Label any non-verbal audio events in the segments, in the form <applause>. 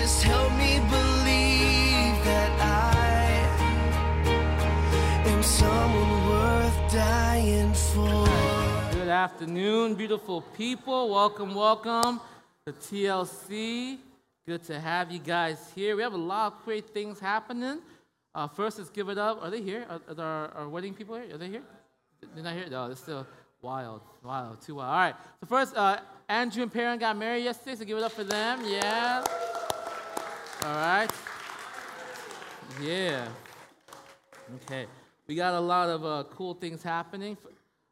Jesus, help me believe that I am someone worth dying for. Good afternoon, beautiful people. Welcome, welcome to TLC. Good to have you guys here. We have a lot of great things happening. Uh, first, let's give it up. Are they here? Are, are our, our wedding people here? Are they here? They're not here? No, they're still wild. Wild, too wild. All right. So, first, uh, Andrew and Perrin got married yesterday, so give it up for them. Yeah. All right. Yeah. Okay. We got a lot of uh, cool things happening.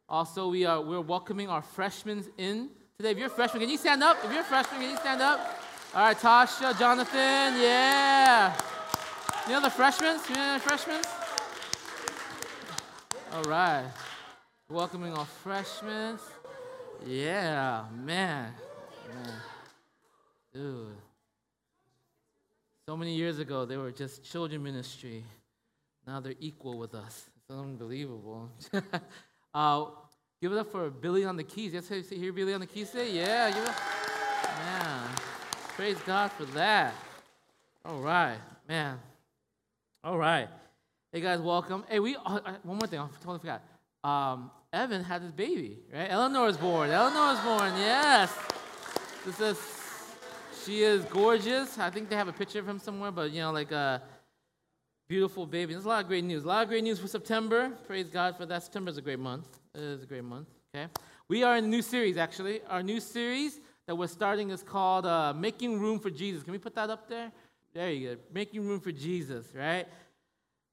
Also, we are we're welcoming our freshmen in today. If you're a freshman, can you stand up? If you're a freshman, can you stand up? All right, Tasha, Jonathan, yeah. You know the freshmen? You know the freshmen? All right. Welcoming our freshmen. Yeah, man. man. Dude. So many years ago, they were just children ministry. Now they're equal with us. It's unbelievable. <laughs> uh, give it up for Billy on the keys. Yes, you hear Billy on the keys say? Yeah, give it Yeah. Praise God for that. All right, man. All right. Hey guys, welcome. Hey, we uh, one more thing. I totally forgot. Um, Evan had his baby, right? Eleanor is born. Eleanor is born. Yes. This is. She is gorgeous. I think they have a picture of him somewhere, but you know, like a beautiful baby. There's a lot of great news. A lot of great news for September. Praise God for that. September is a great month. It is a great month. Okay. We are in a new series, actually. Our new series that we're starting is called uh, Making Room for Jesus. Can we put that up there? There you go. Making Room for Jesus, right?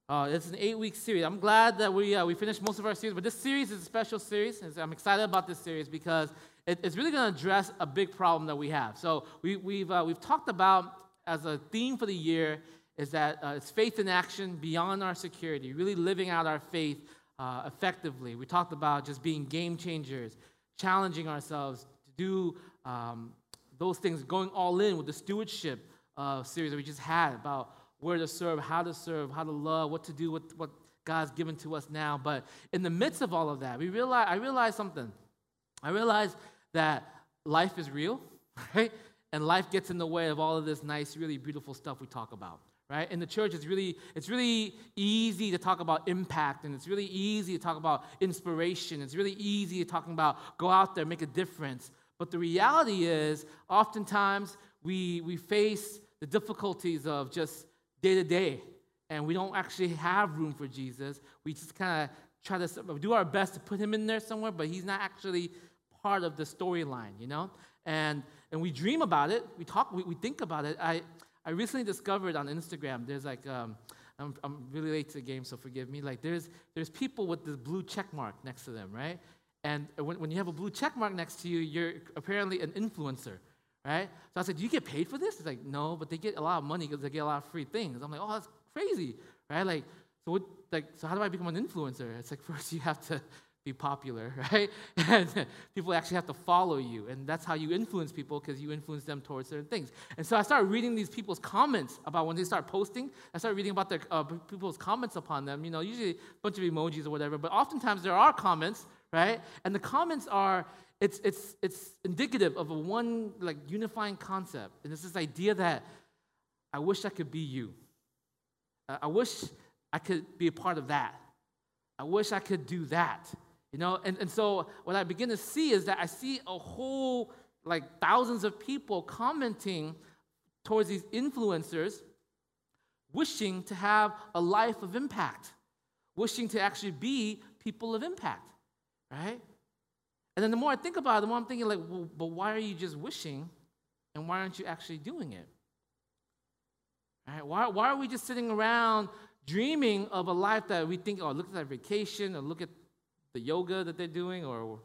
Uh, it's an eight week series. I'm glad that we, uh, we finished most of our series, but this series is a special series. and I'm excited about this series because it, it's really going to address a big problem that we have. So, we, we've, uh, we've talked about as a theme for the year is that uh, it's faith in action beyond our security, really living out our faith uh, effectively. We talked about just being game changers, challenging ourselves to do um, those things, going all in with the stewardship uh, series that we just had about where to serve, how to serve, how to love, what to do with what God's given to us now. But in the midst of all of that, we realize, I realized something. I realized that life is real, <laughs> right? And life gets in the way of all of this nice, really beautiful stuff we talk about right in the church it's really it's really easy to talk about impact and it's really easy to talk about inspiration it's really easy to talk about go out there make a difference but the reality is, oftentimes we, we face the difficulties of just day to day, and we don't actually have room for Jesus. We just kind of try to do our best to put him in there somewhere, but he's not actually part of the storyline, you know? And, and we dream about it, we talk, we, we think about it. I, I recently discovered on Instagram, there's like, um, I'm, I'm really late to the game, so forgive me. Like, there's, there's people with this blue check mark next to them, right? And when, when you have a blue check mark next to you, you're apparently an influencer, right? So I said, Do you get paid for this? It's like, No, but they get a lot of money because they get a lot of free things. I'm like, Oh, that's crazy, right? Like, so what, like, so how do I become an influencer? It's like <laughs> first you have to be popular, <laughs> right? And people actually have to follow you, and that's how you influence people because you influence them towards certain things. And so I started reading these people's comments about when they start posting. I started reading about their uh, people's comments upon them. You know, usually a bunch of emojis or whatever, but oftentimes there are comments right? And the comments are, it's, it's, it's indicative of a one like unifying concept. And it's this idea that I wish I could be you. I wish I could be a part of that. I wish I could do that. You know, and, and so what I begin to see is that I see a whole like thousands of people commenting towards these influencers wishing to have a life of impact, wishing to actually be people of impact right? And then the more I think about it, the more I'm thinking, like, well, but why are you just wishing and why aren't you actually doing it? Right? Why, why are we just sitting around dreaming of a life that we think, oh, look at that vacation or look at the yoga that they're doing or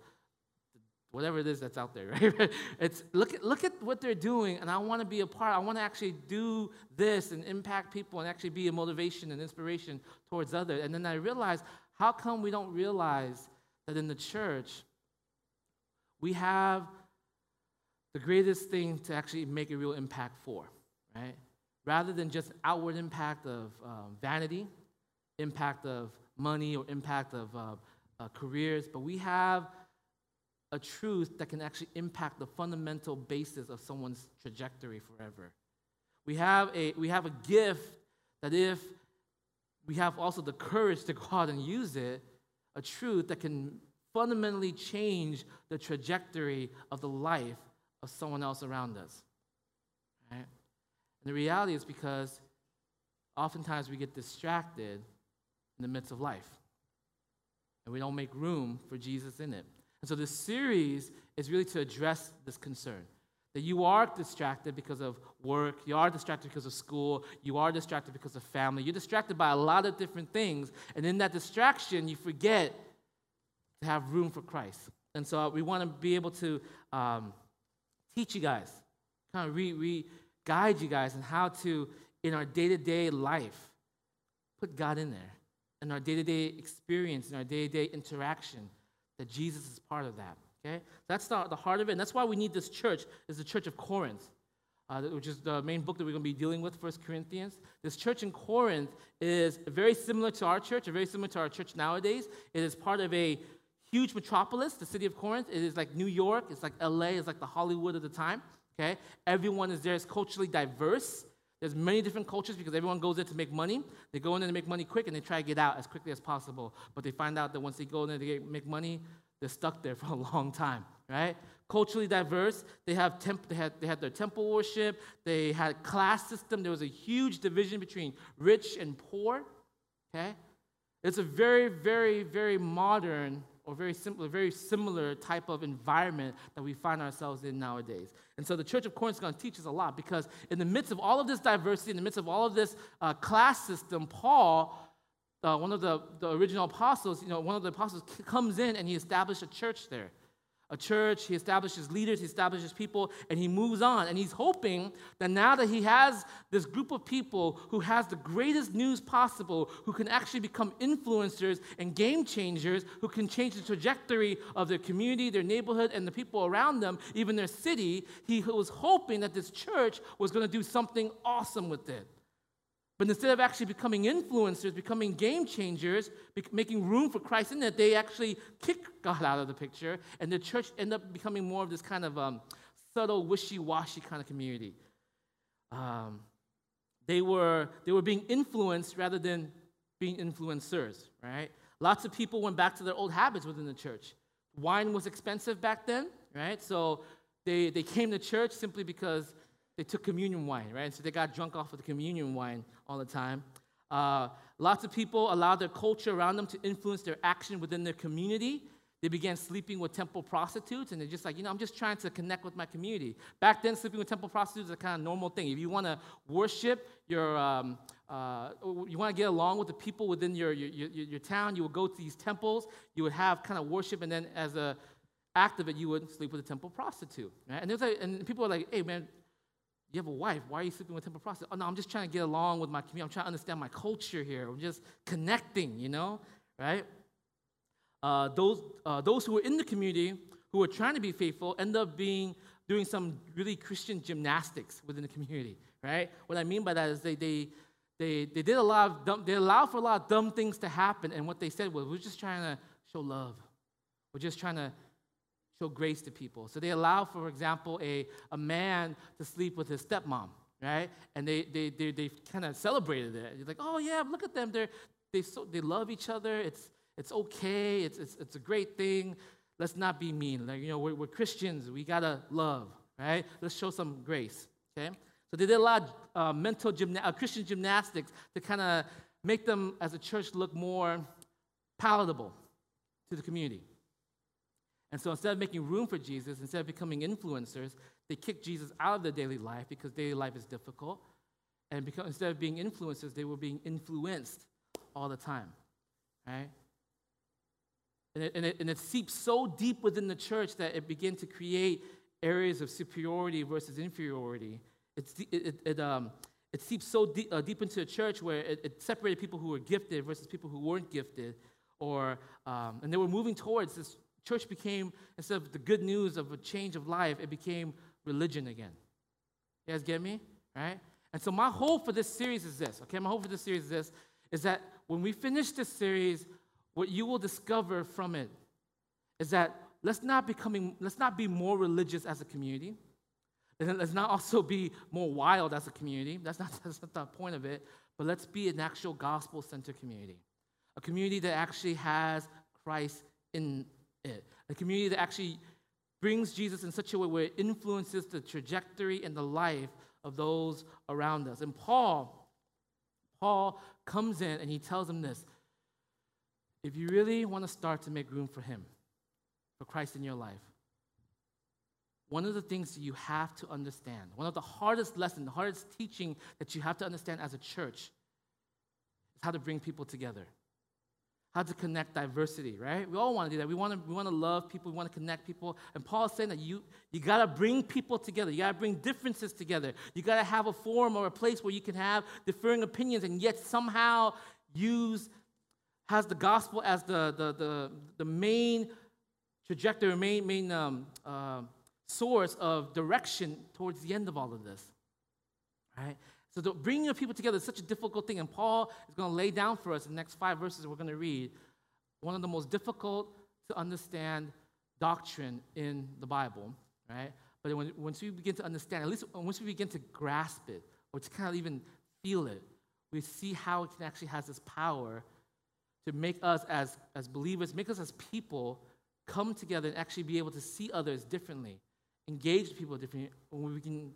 whatever it is that's out there, <laughs> right? it's look at look at what they're doing, and I want to be a part. I want to actually do this and impact people and actually be a motivation and inspiration towards others. And then I realized, how come we don't realize that in the church, we have the greatest thing to actually make a real impact for, right? Rather than just outward impact of um, vanity, impact of money, or impact of uh, uh, careers, but we have a truth that can actually impact the fundamental basis of someone's trajectory forever. We have a, we have a gift that if we have also the courage to go out and use it, a truth that can fundamentally change the trajectory of the life of someone else around us. Right? And the reality is because oftentimes we get distracted in the midst of life. And we don't make room for Jesus in it. And so this series is really to address this concern. That you are distracted because of work, you are distracted because of school, you are distracted because of family, you're distracted by a lot of different things. And in that distraction, you forget to have room for Christ. And so we want to be able to um, teach you guys, kind of re, re guide you guys in how to, in our day to day life, put God in there. In our day to day experience, in our day to day interaction, that Jesus is part of that. Okay? That's the, the heart of it. And that's why we need this church, is the church of Corinth. Uh, which is the main book that we're going to be dealing with, First Corinthians. This church in Corinth is very similar to our church, very similar to our church nowadays. It is part of a huge metropolis, the city of Corinth. It is like New York, it's like LA, it's like the Hollywood of the time. Okay? Everyone is there, it's culturally diverse. There's many different cultures because everyone goes there to make money. They go in there to make money quick and they try to get out as quickly as possible. But they find out that once they go in there to make money, they're stuck there <laughs> for a long time, right? Culturally diverse. They have temp- they had they had their temple worship. They had class system. There was a huge division between rich and poor. Okay, it's a very very very modern or very simple, very similar type of environment that we find ourselves in nowadays. And so the Church of Corinth is going to teach us a lot because in the midst of all of this diversity, in the midst of all of this uh, class system, Paul uh, one of the, the original apostles, you know, one of the apostles comes in and he established a church there. A church, he establishes leaders, he establishes people, and he moves on. And he's hoping that now that he has this group of people who has the greatest news possible, who can actually become influencers and game changers, who can change the trajectory of their community, their neighborhood, and the people around them, even their city, he was hoping that this church was going to do something awesome with it. But instead of actually becoming influencers, becoming game changers, be- making room for Christ in that, they actually kick God out of the picture, and the church end up becoming more of this kind of um, subtle, wishy-washy kind of community. Um, they were they were being influenced rather than being influencers, right? Lots of people went back to their old habits within the church. Wine was expensive back then, right? So they, they came to church simply because they took communion wine, right? So they got drunk off of the communion wine all the time. Uh, lots of people allowed their culture around them to influence their action within their community. They began sleeping with temple prostitutes, and they're just like, you know, I'm just trying to connect with my community. Back then, sleeping with temple prostitutes is a kind of normal thing. If you want to worship your, um, uh, you want to get along with the people within your, your, your, your town, you would go to these temples, you would have kind of worship, and then as a act of it, you would sleep with a temple prostitute. Right? And, there's like, and people are like, hey, man, you have a wife. Why are you sleeping with temple prostitute? Oh, no, I'm just trying to get along with my community. I'm trying to understand my culture here. I'm just connecting, you know, right? Uh, those, uh, those who were in the community who were trying to be faithful end up being doing some really Christian gymnastics within the community, right? What I mean by that is they, they, they, they did a lot of dumb, they allowed for a lot of dumb things to happen, and what they said was, we're just trying to show love. We're just trying to show grace to people. So they allow, for example, a, a man to sleep with his stepmom, right? And they, they, they, they kind of celebrated it. You're like, oh, yeah, look at them. They're, they, so, they love each other. It's, it's okay. It's, it's, it's a great thing. Let's not be mean. Like, you know, we're, we're Christians. We got to love, right? Let's show some grace, okay? So they did a lot of uh, mental gymna- uh, Christian gymnastics to kind of make them, as a church, look more palatable to the community. And so instead of making room for Jesus, instead of becoming influencers, they kick Jesus out of their daily life because daily life is difficult. And because, instead of being influencers, they were being influenced all the time, right? And it, and, it, and it seeps so deep within the church that it began to create areas of superiority versus inferiority. It's, it, it, it, um, it seeps so deep, uh, deep into the church where it, it, separated people who were gifted versus people who weren't gifted. Or, um, and they were moving towards this church became, instead of the good news of a change of life, it became religion again. You guys get me? Right? And so my hope for this series is this, okay? My hope for this series is this, is that when we finish this series, what you will discover from it is that let's not becoming, let's not be more religious as a community. And let's not also be more wild as a community. That's not, <laughs> that's not the point of it. But let's be an actual gospel centered community. A community that actually has Christ in it. A community that actually brings Jesus in such a way where it influences the trajectory and the life of those around us. And Paul, Paul comes in and he tells them this. If you really want to start to make room for him, for Christ in your life, one of the things you have to understand, one of the hardest lessons, the hardest teaching that you have to understand as a church is how to bring people together how to connect diversity, right? We all want to do that. We want to, we want to love people, we want to connect people. And Paul is saying that you, you got to bring people together. You got to bring differences together. You got to have a forum or a place where you can have differing opinions and yet somehow use, has the gospel as the, the, the, the main trajectory, main, main um, uh, source of direction towards the end of all of this, right? So the bringing of people together is such a difficult thing, and Paul is going to lay down for us in the next five verses we're going to read one of the most difficult to understand doctrine in the Bible, right? But when, once we begin to understand, at least once we begin to grasp it, or to kind of even feel it, we see how it can actually has this power to make us as, as believers, make us as people come together and actually be able to see others differently, engage people differently, when we can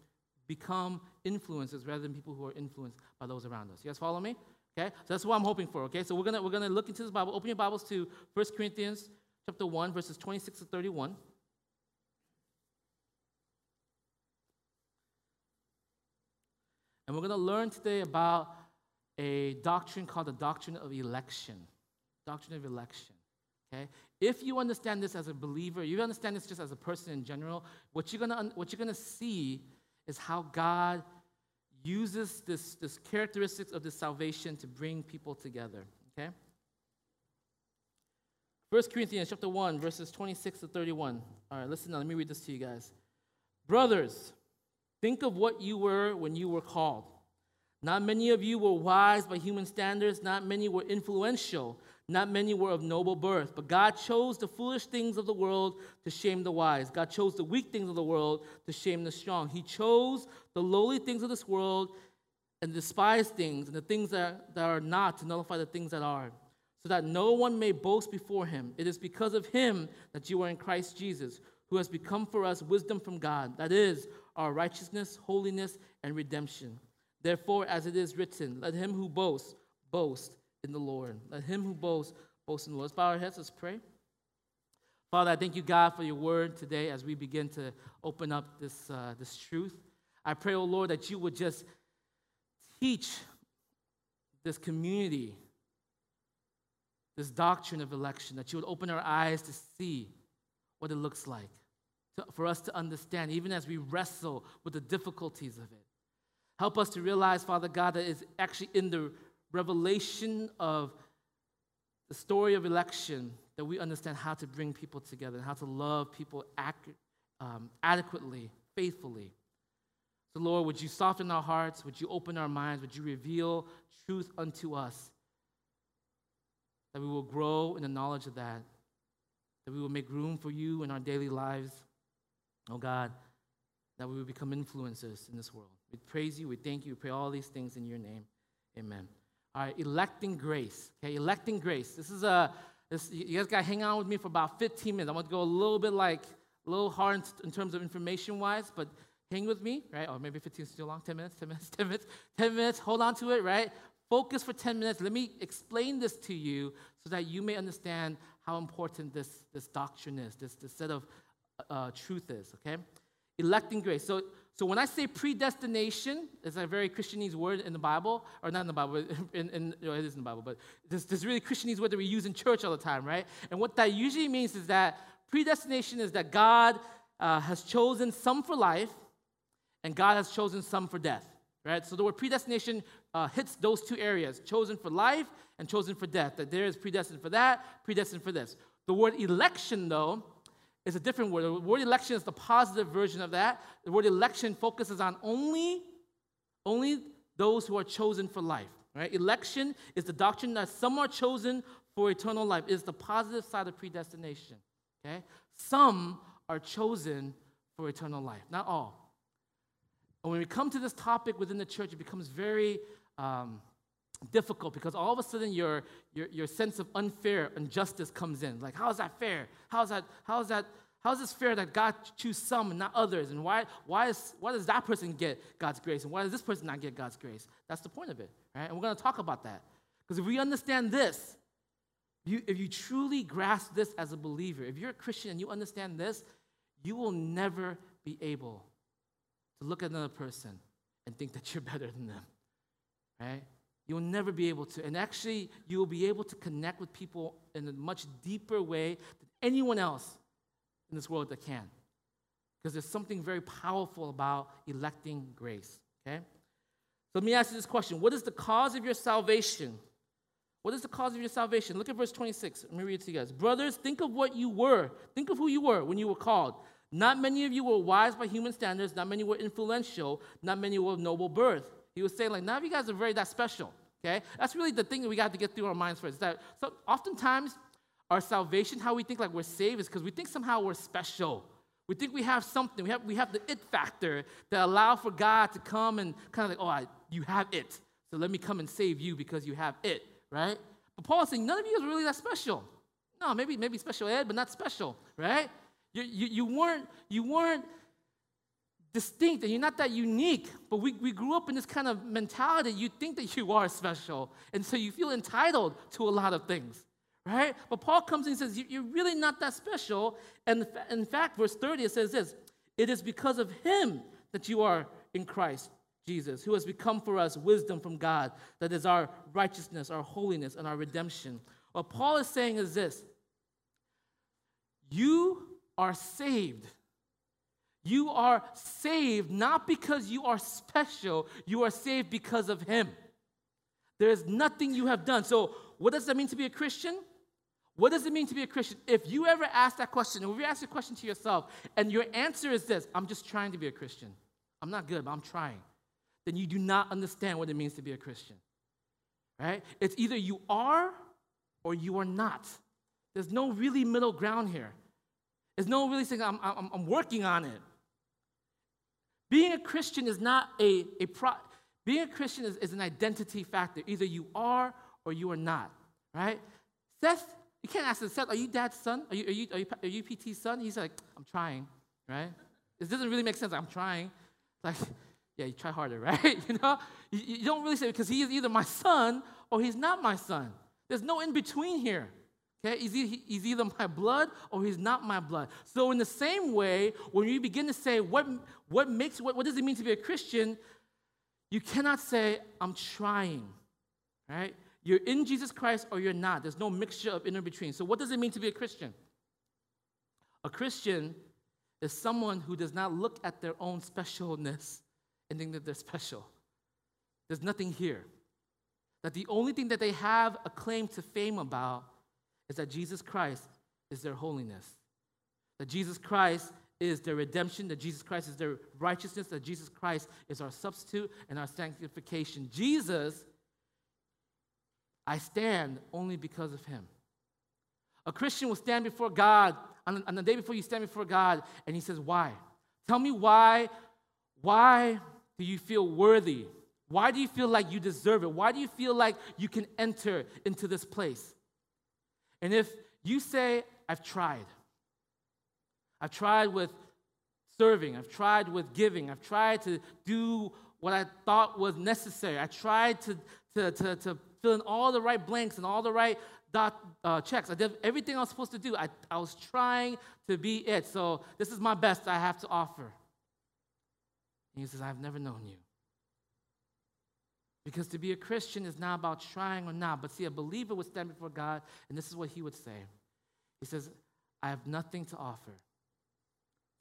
become influencers rather than people who are influenced by those around us. You guys follow me? Okay? So that's what I'm hoping for, okay? So we're gonna we're gonna look into this Bible. Open your Bibles to 1 Corinthians chapter 1, verses 26 to 31. And we're gonna learn today about a doctrine called the doctrine of election. Doctrine of election. Okay? If you understand this as a believer, you understand this just as a person in general, what you're gonna, what you're gonna see is how God uses this, this characteristics of this salvation to bring people together. Okay? 1 Corinthians chapter 1, verses 26 to 31. All right, listen now. Let me read this to you guys. Brothers, think of what you were when you were called. Not many of you were wise by human standards, not many were influential. Not many were of noble birth, but God chose the foolish things of the world to shame the wise. God chose the weak things of the world to shame the strong. He chose the lowly things of this world and despised things and the things that, that are not to nullify the things that are, so that no one may boast before him. It is because of him that you are in Christ Jesus, who has become for us wisdom from God, that is, our righteousness, holiness, and redemption. Therefore, as it is written, let him who boasts boast in the Lord. Let him who boasts boast in the Lord. Let's bow our heads, let's pray. Father, I thank you, God, for your word today as we begin to open up this, uh, this truth. I pray, oh Lord, that you would just teach this community this doctrine of election, that you would open our eyes to see what it looks like, to, for us to understand, even as we wrestle with the difficulties of it. Help us to realize, Father God, that it's actually in the revelation of the story of election that we understand how to bring people together and how to love people ac- um, adequately, faithfully. So, Lord, would you soften our hearts? Would you open our minds? Would you reveal truth unto us? That we will grow in the knowledge of that, that we will make room for you in our daily lives. Oh God, that we will become influencers in this world. We praise you, we thank you, we pray all these things in your name. Amen. All right, electing grace. Okay, electing grace. This is a, this, you guys got to hang out with me for about 15 minutes. I'm to go a little bit like, a little hard in, terms of information wise, but hang with me, right? Or maybe 15 is too long. 10 minutes, 10 minutes, <laughs> 10 minutes, 10 minutes. Hold on to it, right? Focus for 10 minutes. Let me explain this to you so that you may understand how important this, this doctrine is, this, this set of uh, truth is, okay? Electing grace. So, so when I say predestination, it's a very Christianese word in the Bible, or not in the Bible, <laughs> in, in, it is in the Bible, but this, this really Christianese word that we use in church all the time, right? And what that usually means is that predestination is that God uh, has chosen some for life, and God has chosen some for death, right? So the word predestination uh, hits those two areas chosen for life and chosen for death. That there is predestined for that, predestined for this. The word election, though, is a different word. The word election is the positive version of that. The word election focuses on only, only those who are chosen for life. Right? Election is the doctrine that some are chosen for eternal life. Is the positive side of predestination. Okay? Some are chosen for eternal life. Not all. And when we come to this topic within the church, it becomes very um, difficult because all of a sudden your, your, your sense of unfair injustice comes in. Like, how is that fair? How is that, how is that, how is this fair that God choose some and not others? And why, why, is, why does that person get God's grace? And why does this person not get God's grace? That's the point of it, right? And we're going to talk about that. Because if we understand this, you, if you truly grasp this as a believer, if you're a Christian and you understand this, you will never be able to look at another person and think that you're <laughs> better than them, right? You'll never be able to. And actually, you will be able to connect with people in a much deeper way than anyone else in this world that can. Because there's something very powerful about electing grace, okay? So let me ask you this question What is the cause of your salvation? What is the cause of your salvation? Look at verse 26. Let me read it to you guys. Brothers, think of what you were. Think of who you were when you were called. Not many of you were wise by human standards. Not many were influential. Not many were of noble birth. He was saying, like, none of you guys are very that special. Okay? That's really the thing that we got to get through our minds first. That so oftentimes our salvation, how we think like we're saved, is because we think somehow we're special. We think we have something. We have, we have the it factor that allow for God to come and kind of like, oh, I, you have it. So let me come and save you because you have it right? But Paul is saying none of you is really that special. No, maybe maybe special ed, but not special, right? You, you, you weren't you weren't distinct and you're not that unique. But we, we grew up in this kind of mentality. You think that you are special, and so you feel entitled to a lot of things, right? But Paul comes in and says you're really not that special. And in fact, verse 30 it says this: It is because of Him that you are in Christ. Jesus, who has become for us wisdom from God, that is our righteousness, our holiness, and our redemption. What Paul is saying is this You are saved. You are saved not because you are special, you are saved because of Him. There is nothing you have done. So, what does that mean to be a Christian? What does it mean to be a Christian? If you ever ask that question, if you ask a question to yourself, and your answer is this I'm just trying to be a Christian, I'm not good, but I'm trying then you do not understand what it means to be a Christian. Right? It's either you are or you are not. There's no really middle ground here. There's no really saying, I'm, I'm, I'm working on it. Being a Christian is not a, a pro, being a Christian is, is an identity factor. Either you are or you are not, right? Seth, you can't ask Seth, are you dad's son? Are you, are you, are you, are you PT's son? He's like, I'm trying, right? This doesn't really make sense. I'm trying. Like, <laughs> yeah, you try harder, <laughs> right? you know, you, you don't really say because he is either my son or he's not my son. There's no in between here. Okay, he's, he's either my blood or he's not my blood. So in the same way, when you begin to say what what makes what, what does it mean to be a Christian, you cannot say I'm trying, right? You're in Jesus Christ or you're not. There's no mixture of in between. So what does it mean to be a Christian? A Christian is someone who does not look at their own specialness and think that they're special. There's nothing here. That the only thing that they have a claim to fame about is that Jesus Christ is their holiness. That Jesus Christ is their redemption, that Jesus Christ is their righteousness, that Jesus Christ is our substitute and our sanctification. Jesus, I stand only because of him. A Christian will stand before God on, on the day before you stand before God, and he says, Why? Tell me why, why do you feel worthy? Why do you feel like you deserve it? Why do you feel like you can enter into this place? And if you say, I've tried, I've tried with serving, I've tried with giving, I've tried to do what I thought was necessary, I tried to, to, to, to fill in all the right blanks and all the right dot uh, checks. I did everything I was supposed to do. I, I was trying to be it. So this is my best I have to offer. And he says, I've never known you. Because to be a Christian is not about trying or not. But see, a believer would stand before God, and this is what he would say He says, I have nothing to offer.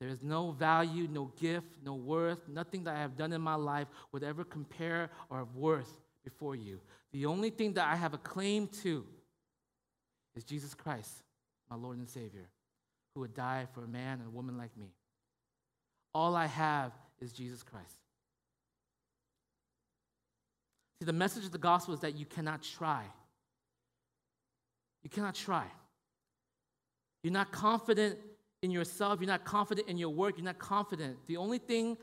There is no value, no gift, no worth, nothing that I have done in my life would ever compare or have worth before you. The only thing that I have a claim to is Jesus Christ, my Lord and Savior, who would die for a man and a woman like me. All I have is Jesus Christ. See, the message of the gospel is that you cannot try. You cannot try. You're not confident in yourself. You're not confident in your work. You're not confident. The only thing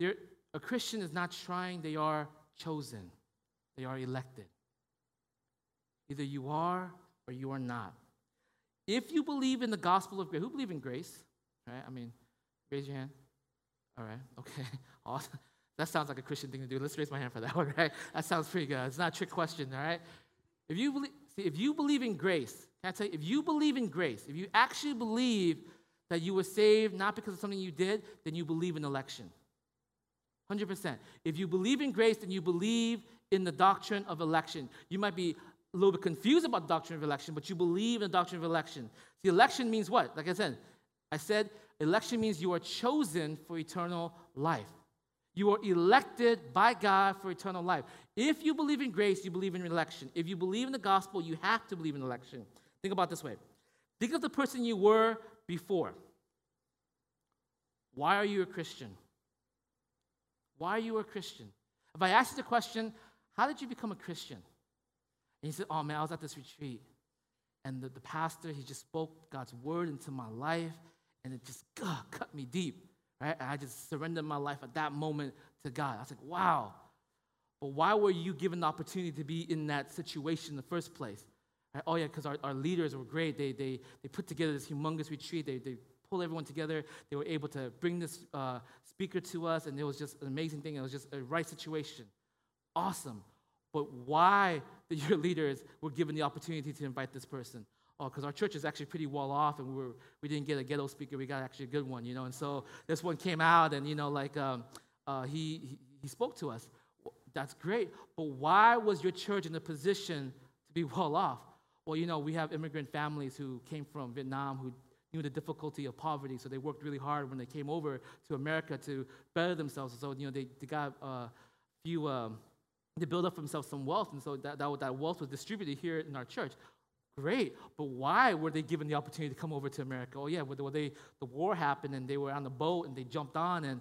a Christian is not trying, they are chosen, they are elected. Either you are or you are not. If you believe in the gospel of grace, who believe in grace? Right? I mean, raise your hand. All right, okay. <laughs> Awesome. That sounds like a Christian thing to do. Let's raise my hand for that <laughs> one, right? That sounds pretty good. It's not a trick question, all right? If you believe, see, if you believe in grace, can I tell you, if you believe in grace, if you actually believe that you were saved not because of something you did, then you believe in election. 100%. If you believe in grace, then you believe in the doctrine of election. You might be a little bit confused about the doctrine of election, but you believe in the doctrine of election. See, election means what? Like I said, I said election means you are chosen for eternal life. You are elected by God for eternal life. If you believe in grace, you believe in election. If you believe in the gospel, you have to believe in election. Think about this way. Think of the person you were before. Why are you a Christian? Why are you a Christian? If I ask you the question, how did you become a Christian? And you said, oh man, I was at this retreat. And the, the pastor, he just spoke God's word into my life, and it just uh, cut me deep, right? And I just surrendered my life at that moment to God. I was like, wow. But why were you given the opportunity to be in that situation in the first place? Right? Oh, yeah, because our, our leaders were great. They, they, they put together this humongous retreat. They, they pulled everyone together. They were able to bring this uh, speaker to us, and it was just an amazing thing. It was just a right situation. Awesome. But why the <laughs> your leaders were given the opportunity to invite this person? Because our church is actually pretty well off, and we, were, we didn't get a ghetto speaker. We got actually a good one, you know. And so this one came out, and, you know, like um, uh, he, he, he spoke to us. That's great. But why was your church in a position to be <laughs> well off? Well, you know, we have immigrant families who came from Vietnam who knew the difficulty of poverty, so they worked really hard when they came over to America to better themselves. So, you know, they, they got a uh, few, um, they built up for themselves some wealth, and so that, that, that wealth was distributed here in our church. Great, but why were they given the opportunity to come over to America? Oh, yeah, well, they, the war happened and they were on the boat and they jumped on and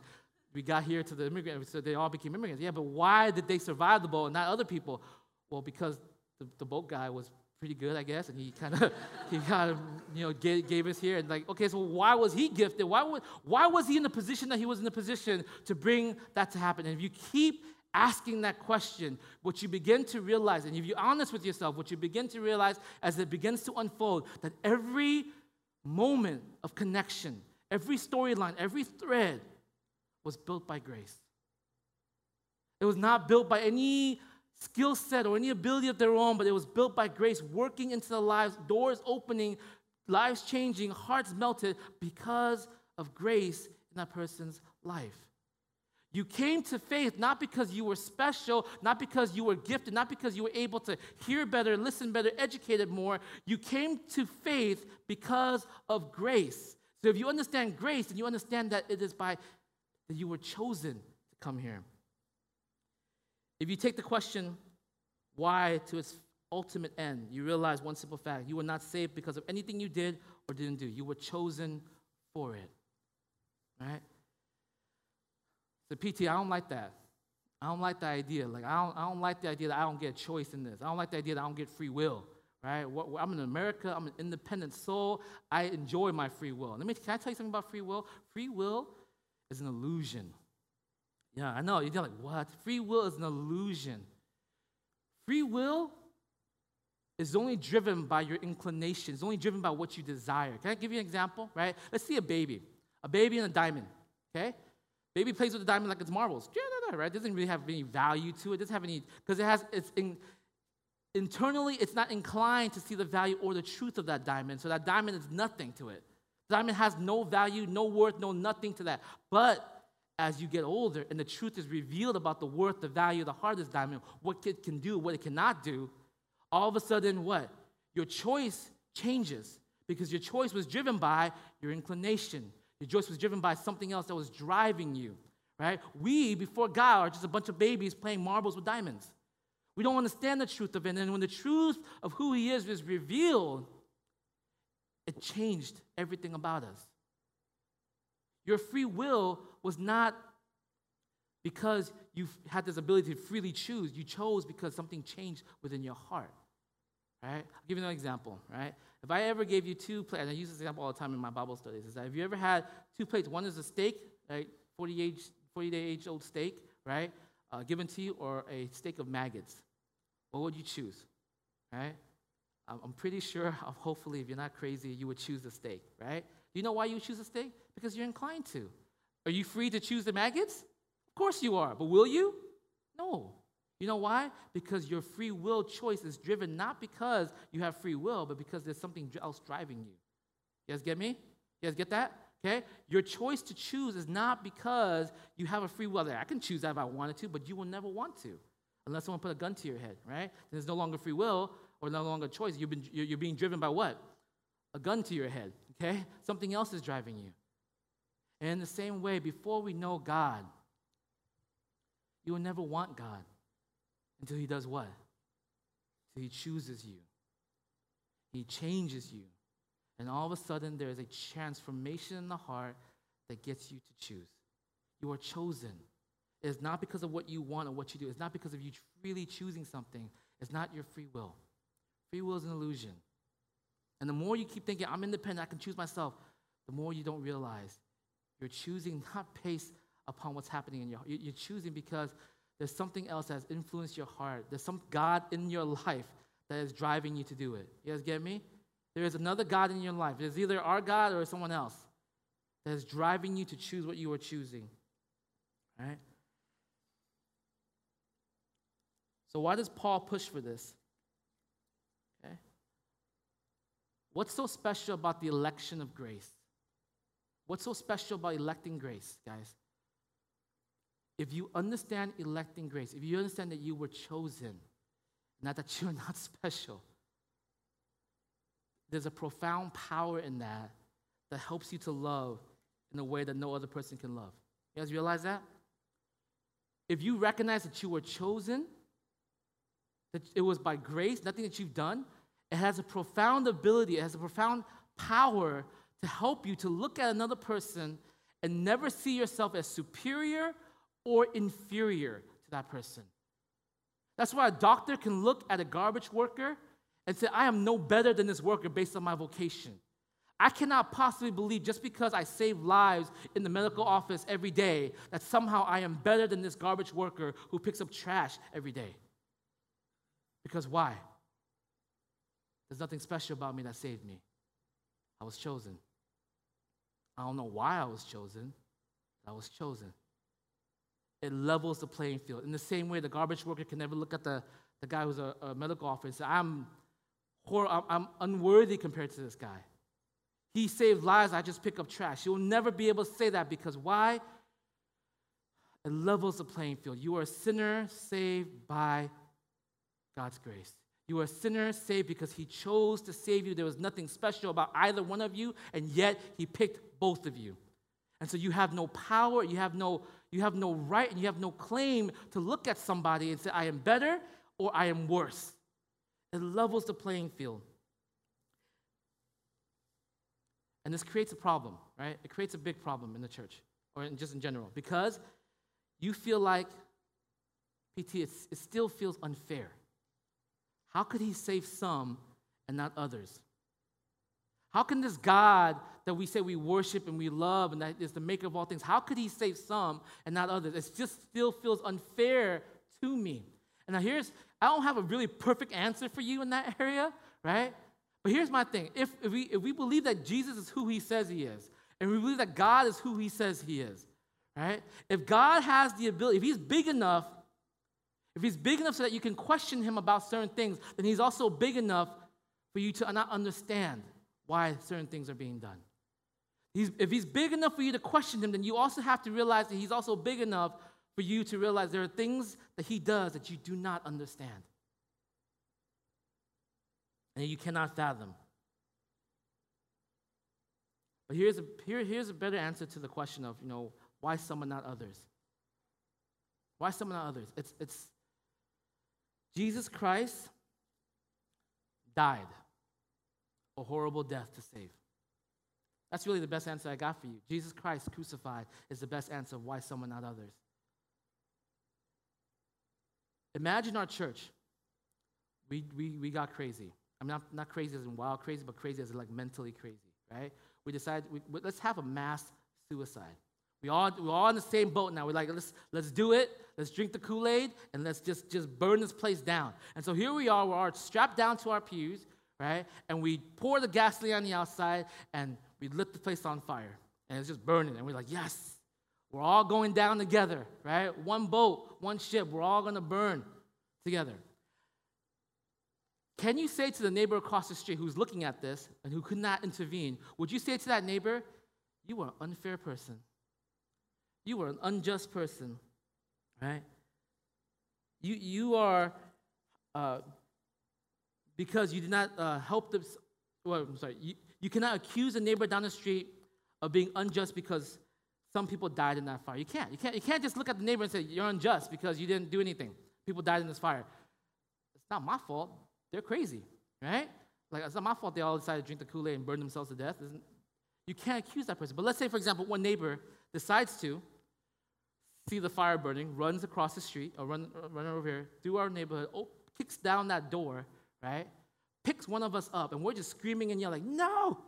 we got here to the immigrants, so they all became immigrants. Yeah, but why did they survive the boat and not other people? Well, because the, the boat guy was pretty good, I guess, and he kind of <laughs> he kind of you know gave, gave, us here and like okay, so why was he gifted? Why was why was he in the position that he was in the position to bring that to happen? And if you keep asking that question, what you begin to realize, and if you're honest with yourself, what you begin to realize as it begins to unfold, that every moment of connection, every storyline, every thread was built by grace. It was not built by any skill set or any ability of their own, but it was built by grace, working into the lives, doors opening, lives changing, hearts melted because of grace in that person's life. You came to faith not because you were special, not because you were gifted, not because you were able to hear better, listen better, educated more. You came to faith because of grace. So if you understand grace, then you understand that it is by that you were chosen to come here. If you take the question, why, to its ultimate end, you realize one simple fact you were not saved because of anything you did or didn't do. You were chosen for it. Right? So, PT, I don't like that. I don't like the idea. Like, I don't, I don't like the idea that I don't get a choice in this. I don't like the idea that I don't get free will. Right? I'm in America. I'm an independent soul. I enjoy my free will. Let me, can I tell you something about free will? Free will is an illusion. Yeah, I know. You're like, what? Free will is an illusion. Free will is only driven by your inclination, it's only driven by what you desire. Can I give you an example? Right? Let's see a baby. A baby and a diamond. Okay? Baby plays with the diamond like it's marbles. Yeah, da, right? It doesn't really have any value to it. it doesn't have any because it has it's in, internally it's not inclined to see the value or the truth of that diamond. So that diamond is nothing to it. Diamond has no value, no worth, no nothing to that. But as you get older and the truth is revealed about the worth, the value, the heart of this diamond, what it can do, what it cannot do, all of a sudden, what? Your choice changes because your choice was driven by your inclination. Your choice was driven by something else that was driving you, right? We, before God, are just a bunch of babies playing marbles with diamonds. We don't understand the truth of it. And when the truth of who He is is revealed, it changed everything about us. Your free will was not because you had this ability to freely choose. You chose because something changed within your heart. Right? I'll give you an example, right? If I ever gave you two plates, I use this example all the time in my Bible studies, is that if you ever had two plates, one is a steak, right, 48, 40 day age old steak, right, uh, given to you, or a steak of maggots? What would you choose, right? I'm pretty sure, <laughs> hopefully, if you're not crazy, you would choose the steak, right? Do you know why you choose a steak? Because you're inclined to. Are you free to choose the maggots? Of course you are, but will you? No. You know why? Because your free will choice is driven not because you have free will, but because there's something else driving you. You guys get me? You guys get that? Okay? Your choice to choose is not because you have a free will. I can choose that if I wanted to, but you will never want to unless someone put a gun to your head, right? Then There's no longer free will or no longer choice. You've been, you're being driven by what? A gun to your head, okay? Something else is driving you. And in the same way, before we know God, you will never want God until He does what? Until He chooses you. He changes you. And all of a sudden, there is a transformation in the heart that gets you to choose. You are chosen. It is not because of what you want or what you do. It's not because of you freely choosing something. It's not your free will. Free will is an illusion. And the more you keep thinking, I'm independent, I can choose myself, the more you don't realize you're choosing <laughs> not based upon what's happening in your heart. You're choosing because there's something else that has influenced your heart. There's some God in your life that is driving you to do it. You guys get me? There is another God in your life. There's either our God or someone else that is driving you to choose what you are choosing. Right? So, why does Paul push for this? Okay. What's so special about the election of grace? What's so special about electing grace, guys? If you understand electing grace, if you understand that you were chosen, not that you're not <laughs> special, there's a profound power in that that helps you to love in a way that no other person can love. You guys realize that? If you recognize that you were chosen, that it was by grace, nothing that you've done, it has a profound ability, it has a profound power to help you to look at another person and never see yourself as superior or inferior to that person. That's why a doctor can look at a garbage worker and say, I am no better than this worker based on my vocation. I cannot possibly believe just because I save lives in the medical office every day that somehow I am better than this garbage worker who picks up trash every day. Because why? There's nothing special about me that saved me. I was chosen. I don't know why I was chosen, I was chosen. It levels the playing field. In the same way, the garbage worker can never look at the, the guy who's a, a medical officer and say, I'm, I'm, I'm unworthy compared to this guy. He saved lives, I just pick up trash. You'll never be able to say that because why? It levels the playing field. You are a sinner saved by God's grace. You are a sinner saved because He chose to save you. There was nothing special about either one of you, and yet He picked both of you. And so you have no power, you have no, you have no right, and you have no claim to look at somebody and say, I am better or I am worse. It levels the playing field. And this creates a problem, right? It creates a big problem in the church or in, just in general because you feel like, PT, it still feels unfair. How could he save some and not others? How can this God that we say we worship and we love and that is the maker of all things, how could he save some and not others? It just still feels unfair to me. And now here's, I don't have a really perfect answer for you in that <laughs> area, right? But here's my thing. If, if, we, if we believe that Jesus is who he says he is, and we believe that God is who he says he is, right? If God has the ability, if he's big enough if he's big enough so that you can question him about certain things, then he's also big enough for you to not understand why certain things are being done. He's, if he's big enough for you to question him, then you also have to realize that he's also big enough for you to realize there are things that he does that you do not understand. And you cannot fathom. But here's a, here, here's a better answer to the question of, you know, why some and not others? Why some and not others? It's, it's, Jesus Christ died a horrible death to save. That's really the best answer I got for you. Jesus Christ crucified is the best answer of why someone, not others. Imagine our church. We, we, we got crazy. I'm not, not crazy as in wild crazy, but crazy as in like mentally crazy, right? We decided, we, let's have a mass suicide. We all, we're all in the same boat now. We're like, let's, let's do it. Let's drink the Kool Aid and let's just, just burn this place down. And so here we are. We're all strapped down to our pews, right? And we pour the gasoline on the outside and we lit the place on fire. And it's just burning. And we're like, yes, we're all going down together, right? One boat, one ship. We're all to burn together. Can you say to the neighbor across the street who's looking at this and who could not intervene, would you say to that neighbor, You are an unfair person? You are an unjust person, right? You, you are, uh, because you did not uh, help the, well, I'm sorry, you, you cannot accuse a neighbor down the street of being unjust because some people died in that fire. You can't. You can't, you can't just look at the neighbor and say, You're unjust because you didn't do anything. People died in this fire. It's not my fault. They're crazy, right? Like, it's not my fault they all decided to drink the Kool Aid and burn themselves to death. You can't accuse that person. But let's say, for example, one neighbor decides to see the fire burning, runs across the street, or run, run over here through our neighborhood, oh, kicks down that door, right? Picks one of us up, and we're just screaming and yelling, No!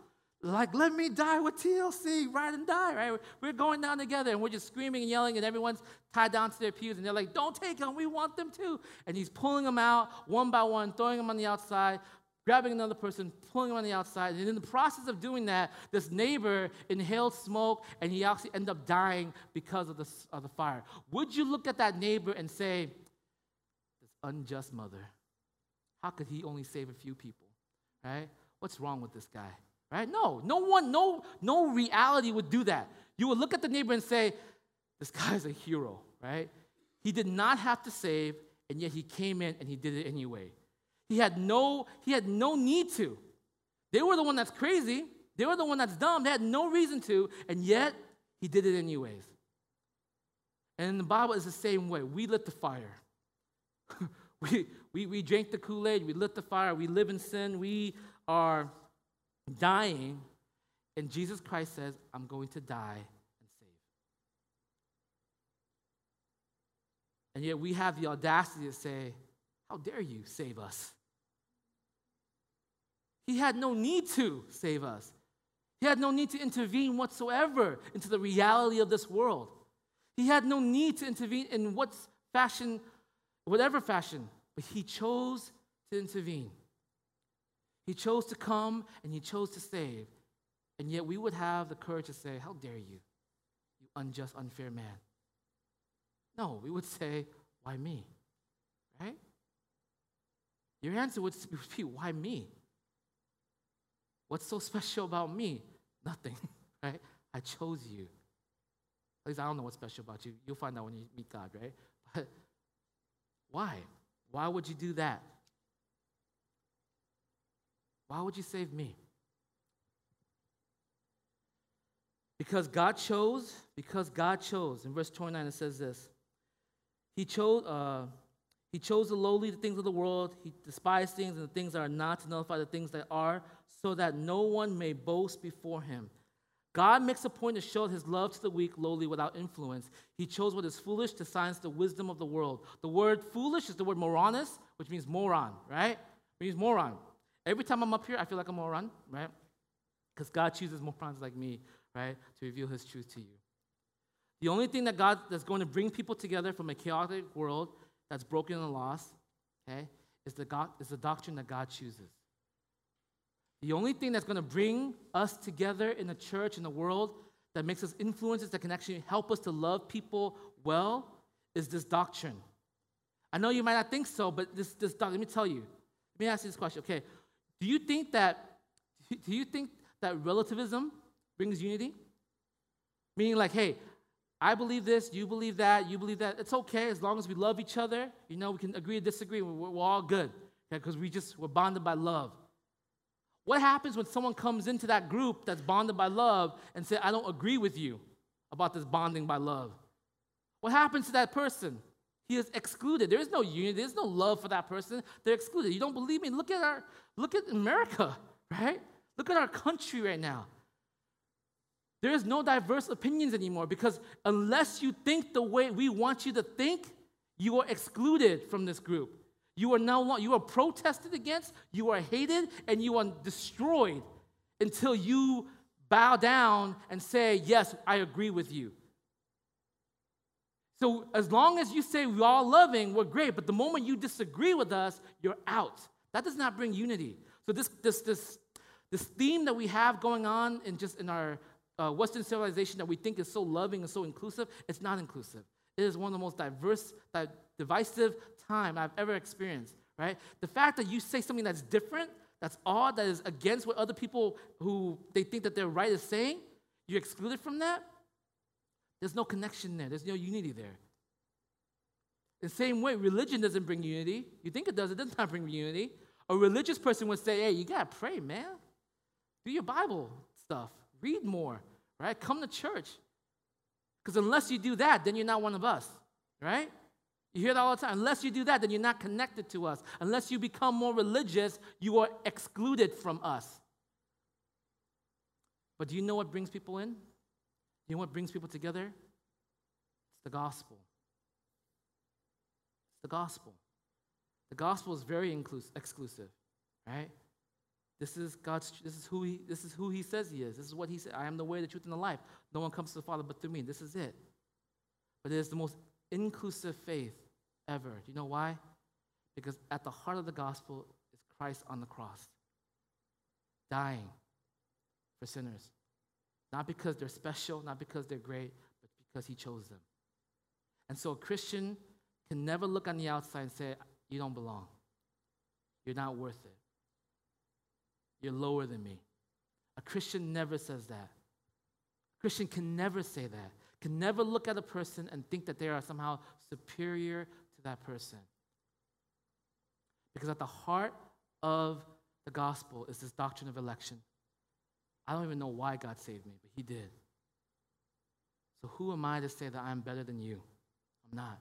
Like, let me die with TLC, ride and die, right? We're going down together and we're just screaming and yelling, and everyone's tied down to their pews, and they're like, don't take them, we want them too. And he's pulling them out one by one, throwing them on the outside, grabbing another person, pulling them on the outside. And in the process of doing that, this neighbor inhaled smoke and he actually ended up dying because of the, of the fire. Would you look at that neighbor and say, this unjust mother, how could he only save a few people, right? What's wrong with this guy? Right? No, no one, no, no reality would do that. You would look at the neighbor and say, This guy's a hero, right? He did not have to save, and yet he came in and he did it anyway. He had no, he had no need to. They were the one that's crazy. They were the one that's dumb. They had no reason to, and yet he did it anyways. And the Bible, is the same way. We lit the fire. <laughs> we, we, we drank the Kool Aid. We lit the fire. We live in sin. We are dying, and Jesus Christ says, I'm going to die and save. And yet we have the audacity to say, How dare you save us? He had no need to save us. He had no need to intervene whatsoever into the reality of this world. He had no need to intervene in what fashion, whatever fashion, but he chose to intervene. He chose to come and he chose to save. And yet we would have the courage to say, How dare you, you unjust, unfair man? No, we would say, Why me? Right? Your answer would <laughs> be, Why me? What's so special about me? Nothing, <laughs> right? I chose you. At least I don't know what's special about you. You'll find out when you meet God, right? <laughs> But why? Why would you do that? Why would you save me? Because God chose, because God chose. In verse 29, it says this He chose, uh, he chose the lowly, the things of the world. He despised things and the things that are not to nullify the things that are, so that no one may boast before him. God makes a point to show his love to the weak, lowly, without influence. He chose what is foolish to silence the wisdom of the world. The word foolish is the word moranis, which means moron, right? It means moron. Every time I'm up here, I feel like I'm moron, right? Because God chooses morons like me, right, to reveal his truth to you. The only thing that God that's going to bring people together from a chaotic world that's broken and lost, okay, is the, God, is the doctrine that God chooses. The only thing that's going to bring us together in the church, in the world, that makes us influences that can actually help us to love people well is this doctrine. I know you might not think so, but this, this doctrine, let me tell you. Let me ask you this question. Okay, do you think that do you think that relativism brings unity? Meaning like, hey, I believe this, you believe that, you believe that. It's okay as long as we love each other. You know, we can agree to disagree. We're, we're all good because we just we're bonded by love. What happens when someone comes into that group that's bonded by love and say, I don't agree with you about this bonding by love? What happens to that person? He is excluded. There is no union. There's no love for that person. They're excluded. You don't believe me? Look at our look at America, <laughs> right? Look at our country right now. There is no diverse opinions anymore because unless you think the way we want you to think, you are excluded from this group. You are now you are protested against, you are hated, and you are destroyed until you bow down and say, Yes, I agree with you. So as long as you say we're all loving, we're great. But the moment you disagree with us, you're out. That does not bring unity. So this this this this theme that we have going on in just in our uh, Western civilization that we think is so loving and so inclusive, it's not inclusive. It is one of the most diverse, divisive time I've ever experienced. Right? The fact that you say something that's different, that's odd, that is against what other people who they think that they're right is saying, you're excluded from that. There's no connection there. There's no unity there. The same way, religion doesn't bring unity. You think it does, it does not bring unity. A religious person would say, hey, you gotta pray, man. Do your Bible stuff. Read more, right? Come to church. Because unless you do that, then you're not one of us, right? You hear that all the time. Unless you do that, then you're not connected to us. Unless you become more religious, you are excluded from us. But do you know what brings people in? You know what brings people together? It's the gospel. It's the gospel. The gospel is very inclus- exclusive, right? This is God's. This is who he. This is who He says He is. This is what He said. I am the way, the truth, and the life. No one comes to the Father but through me. This is it. But it is the most inclusive faith ever. Do you know why? Because at the heart of the gospel is Christ on the cross, dying for sinners. Not because they're special, not because they're great, but because he chose them. And so a Christian can never look on the outside and say, You don't belong. You're not worth it. You're lower than me. A Christian never says that. A Christian can never say that, can never look at a person and think that they are somehow superior to that person. Because at the heart of the gospel is this doctrine of election. I don't even know why God saved me, but He did. So who am I to say that I'm better than you? I'm not.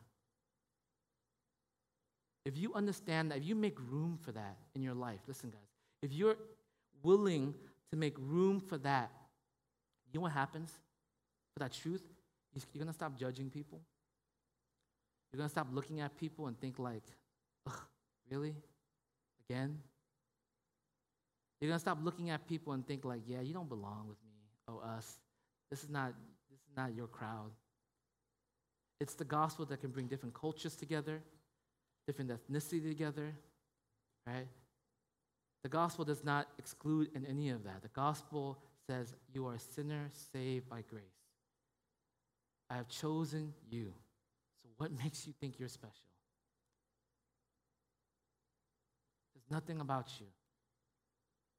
If you understand that, if you make room for that in your life, listen, guys, if you're willing to make room for that, you know what happens? For that truth, you're to stop judging people. You're to stop looking at people and think like, ugh, really? Again? You're gonna stop looking at people and think like, yeah, you don't belong with me Oh, us. This is not this is not your crowd. It's the gospel that can bring different cultures together, different ethnicity together, right? The gospel does not exclude in any of that. The gospel says you are a sinner saved by grace. I have chosen you. So what <laughs> makes you think you're special? There's nothing about you.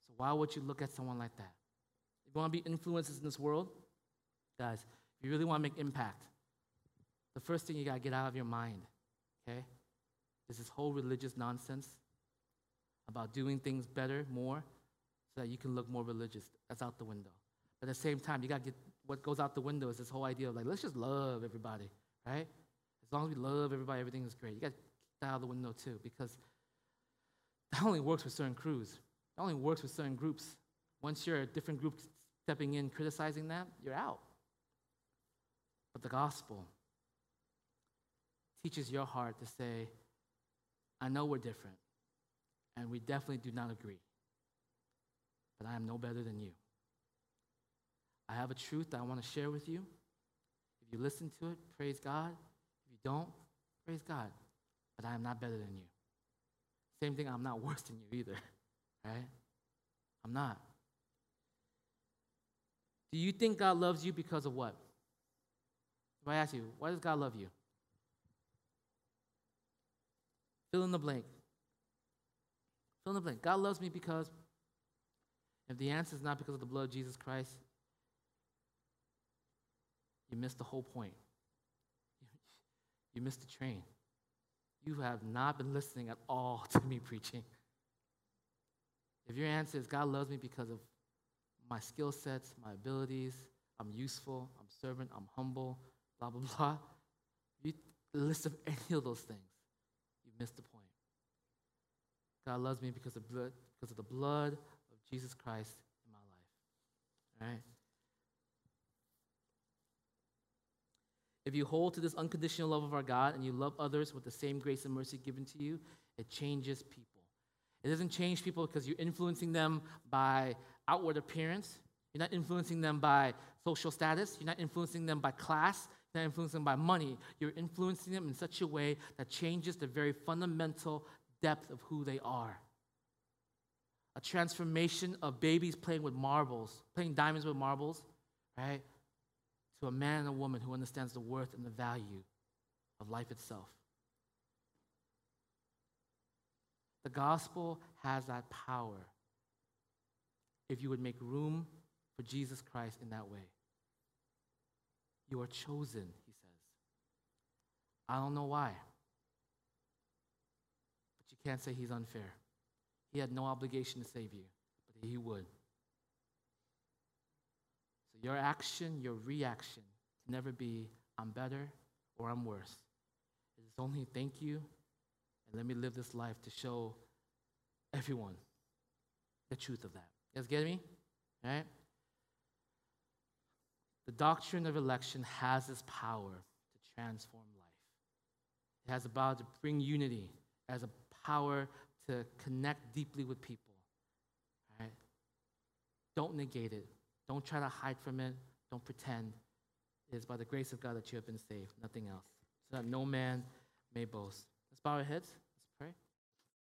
So why would you look at someone like that? If you want to be influencers in this world, guys, if you really want to make impact, the first thing you got to get out of your mind, okay, is this whole religious nonsense about doing things better, more, so that you can look more religious. That's out the window. But at the same time, you got to get what goes out the window is this whole idea of like, let's just love everybody, right? As long as we love everybody, everything is great. You got to get out the window too, because that only works with certain crews. That only works with certain groups. Once you're a different group stepping in, criticizing that, you're out. But the gospel teaches your heart to say, I know we're different, and we definitely do not agree, but I am no better than you. I have a truth that I want to share with you. If you listen to it, praise God. If you don't, praise God. But I am not better than you. Same thing, I'm not <laughs> worse than you either, right? I'm not. Do you think God loves you because of what? If I ask you, why does God love you? Fill in the blank. Fill in the blank. God loves me because if the answer is not because of the blood of Jesus Christ, you missed the whole point. You missed the train. You have not been listening at all <laughs> to me preaching. If your answer is God loves me because of my skill sets, my abilities, I'm useful, I'm servant, I'm humble, blah, blah, blah, you list of any of those things, you missed the point. God loves me because of, blood, because of the blood of Jesus Christ in my life. All right? If you hold to this unconditional love of our God and you love others with the same grace and mercy given to you, it changes people. It doesn't change people because you're influencing them by outward appearance. You're not influencing them by social status. You're not influencing them by class. You're not influencing them by money. You're influencing them in such a way that changes the very fundamental depth of who they are. A transformation of babies playing with marbles, playing diamonds with marbles, right? To a man and a woman who understands the worth and the value of life itself. The gospel has that power if you would make room for Jesus Christ in that way. You are chosen, he says. I don't know why, you can't say he's unfair. He had no obligation to save you, but he would. So your action, your reaction, can never be, I'm better or I'm worse. It is only thank you and let me live this life to show everyone the truth of that. You guys get me? All right? The doctrine of election has this power to transform life. It has power to bring unity, it has a power to connect deeply with people. Right? Don't negate it. Don't try to hide from it. Don't pretend. It is by the grace of God that you have been saved, nothing else. So that no man may boast. Let's bow our heads.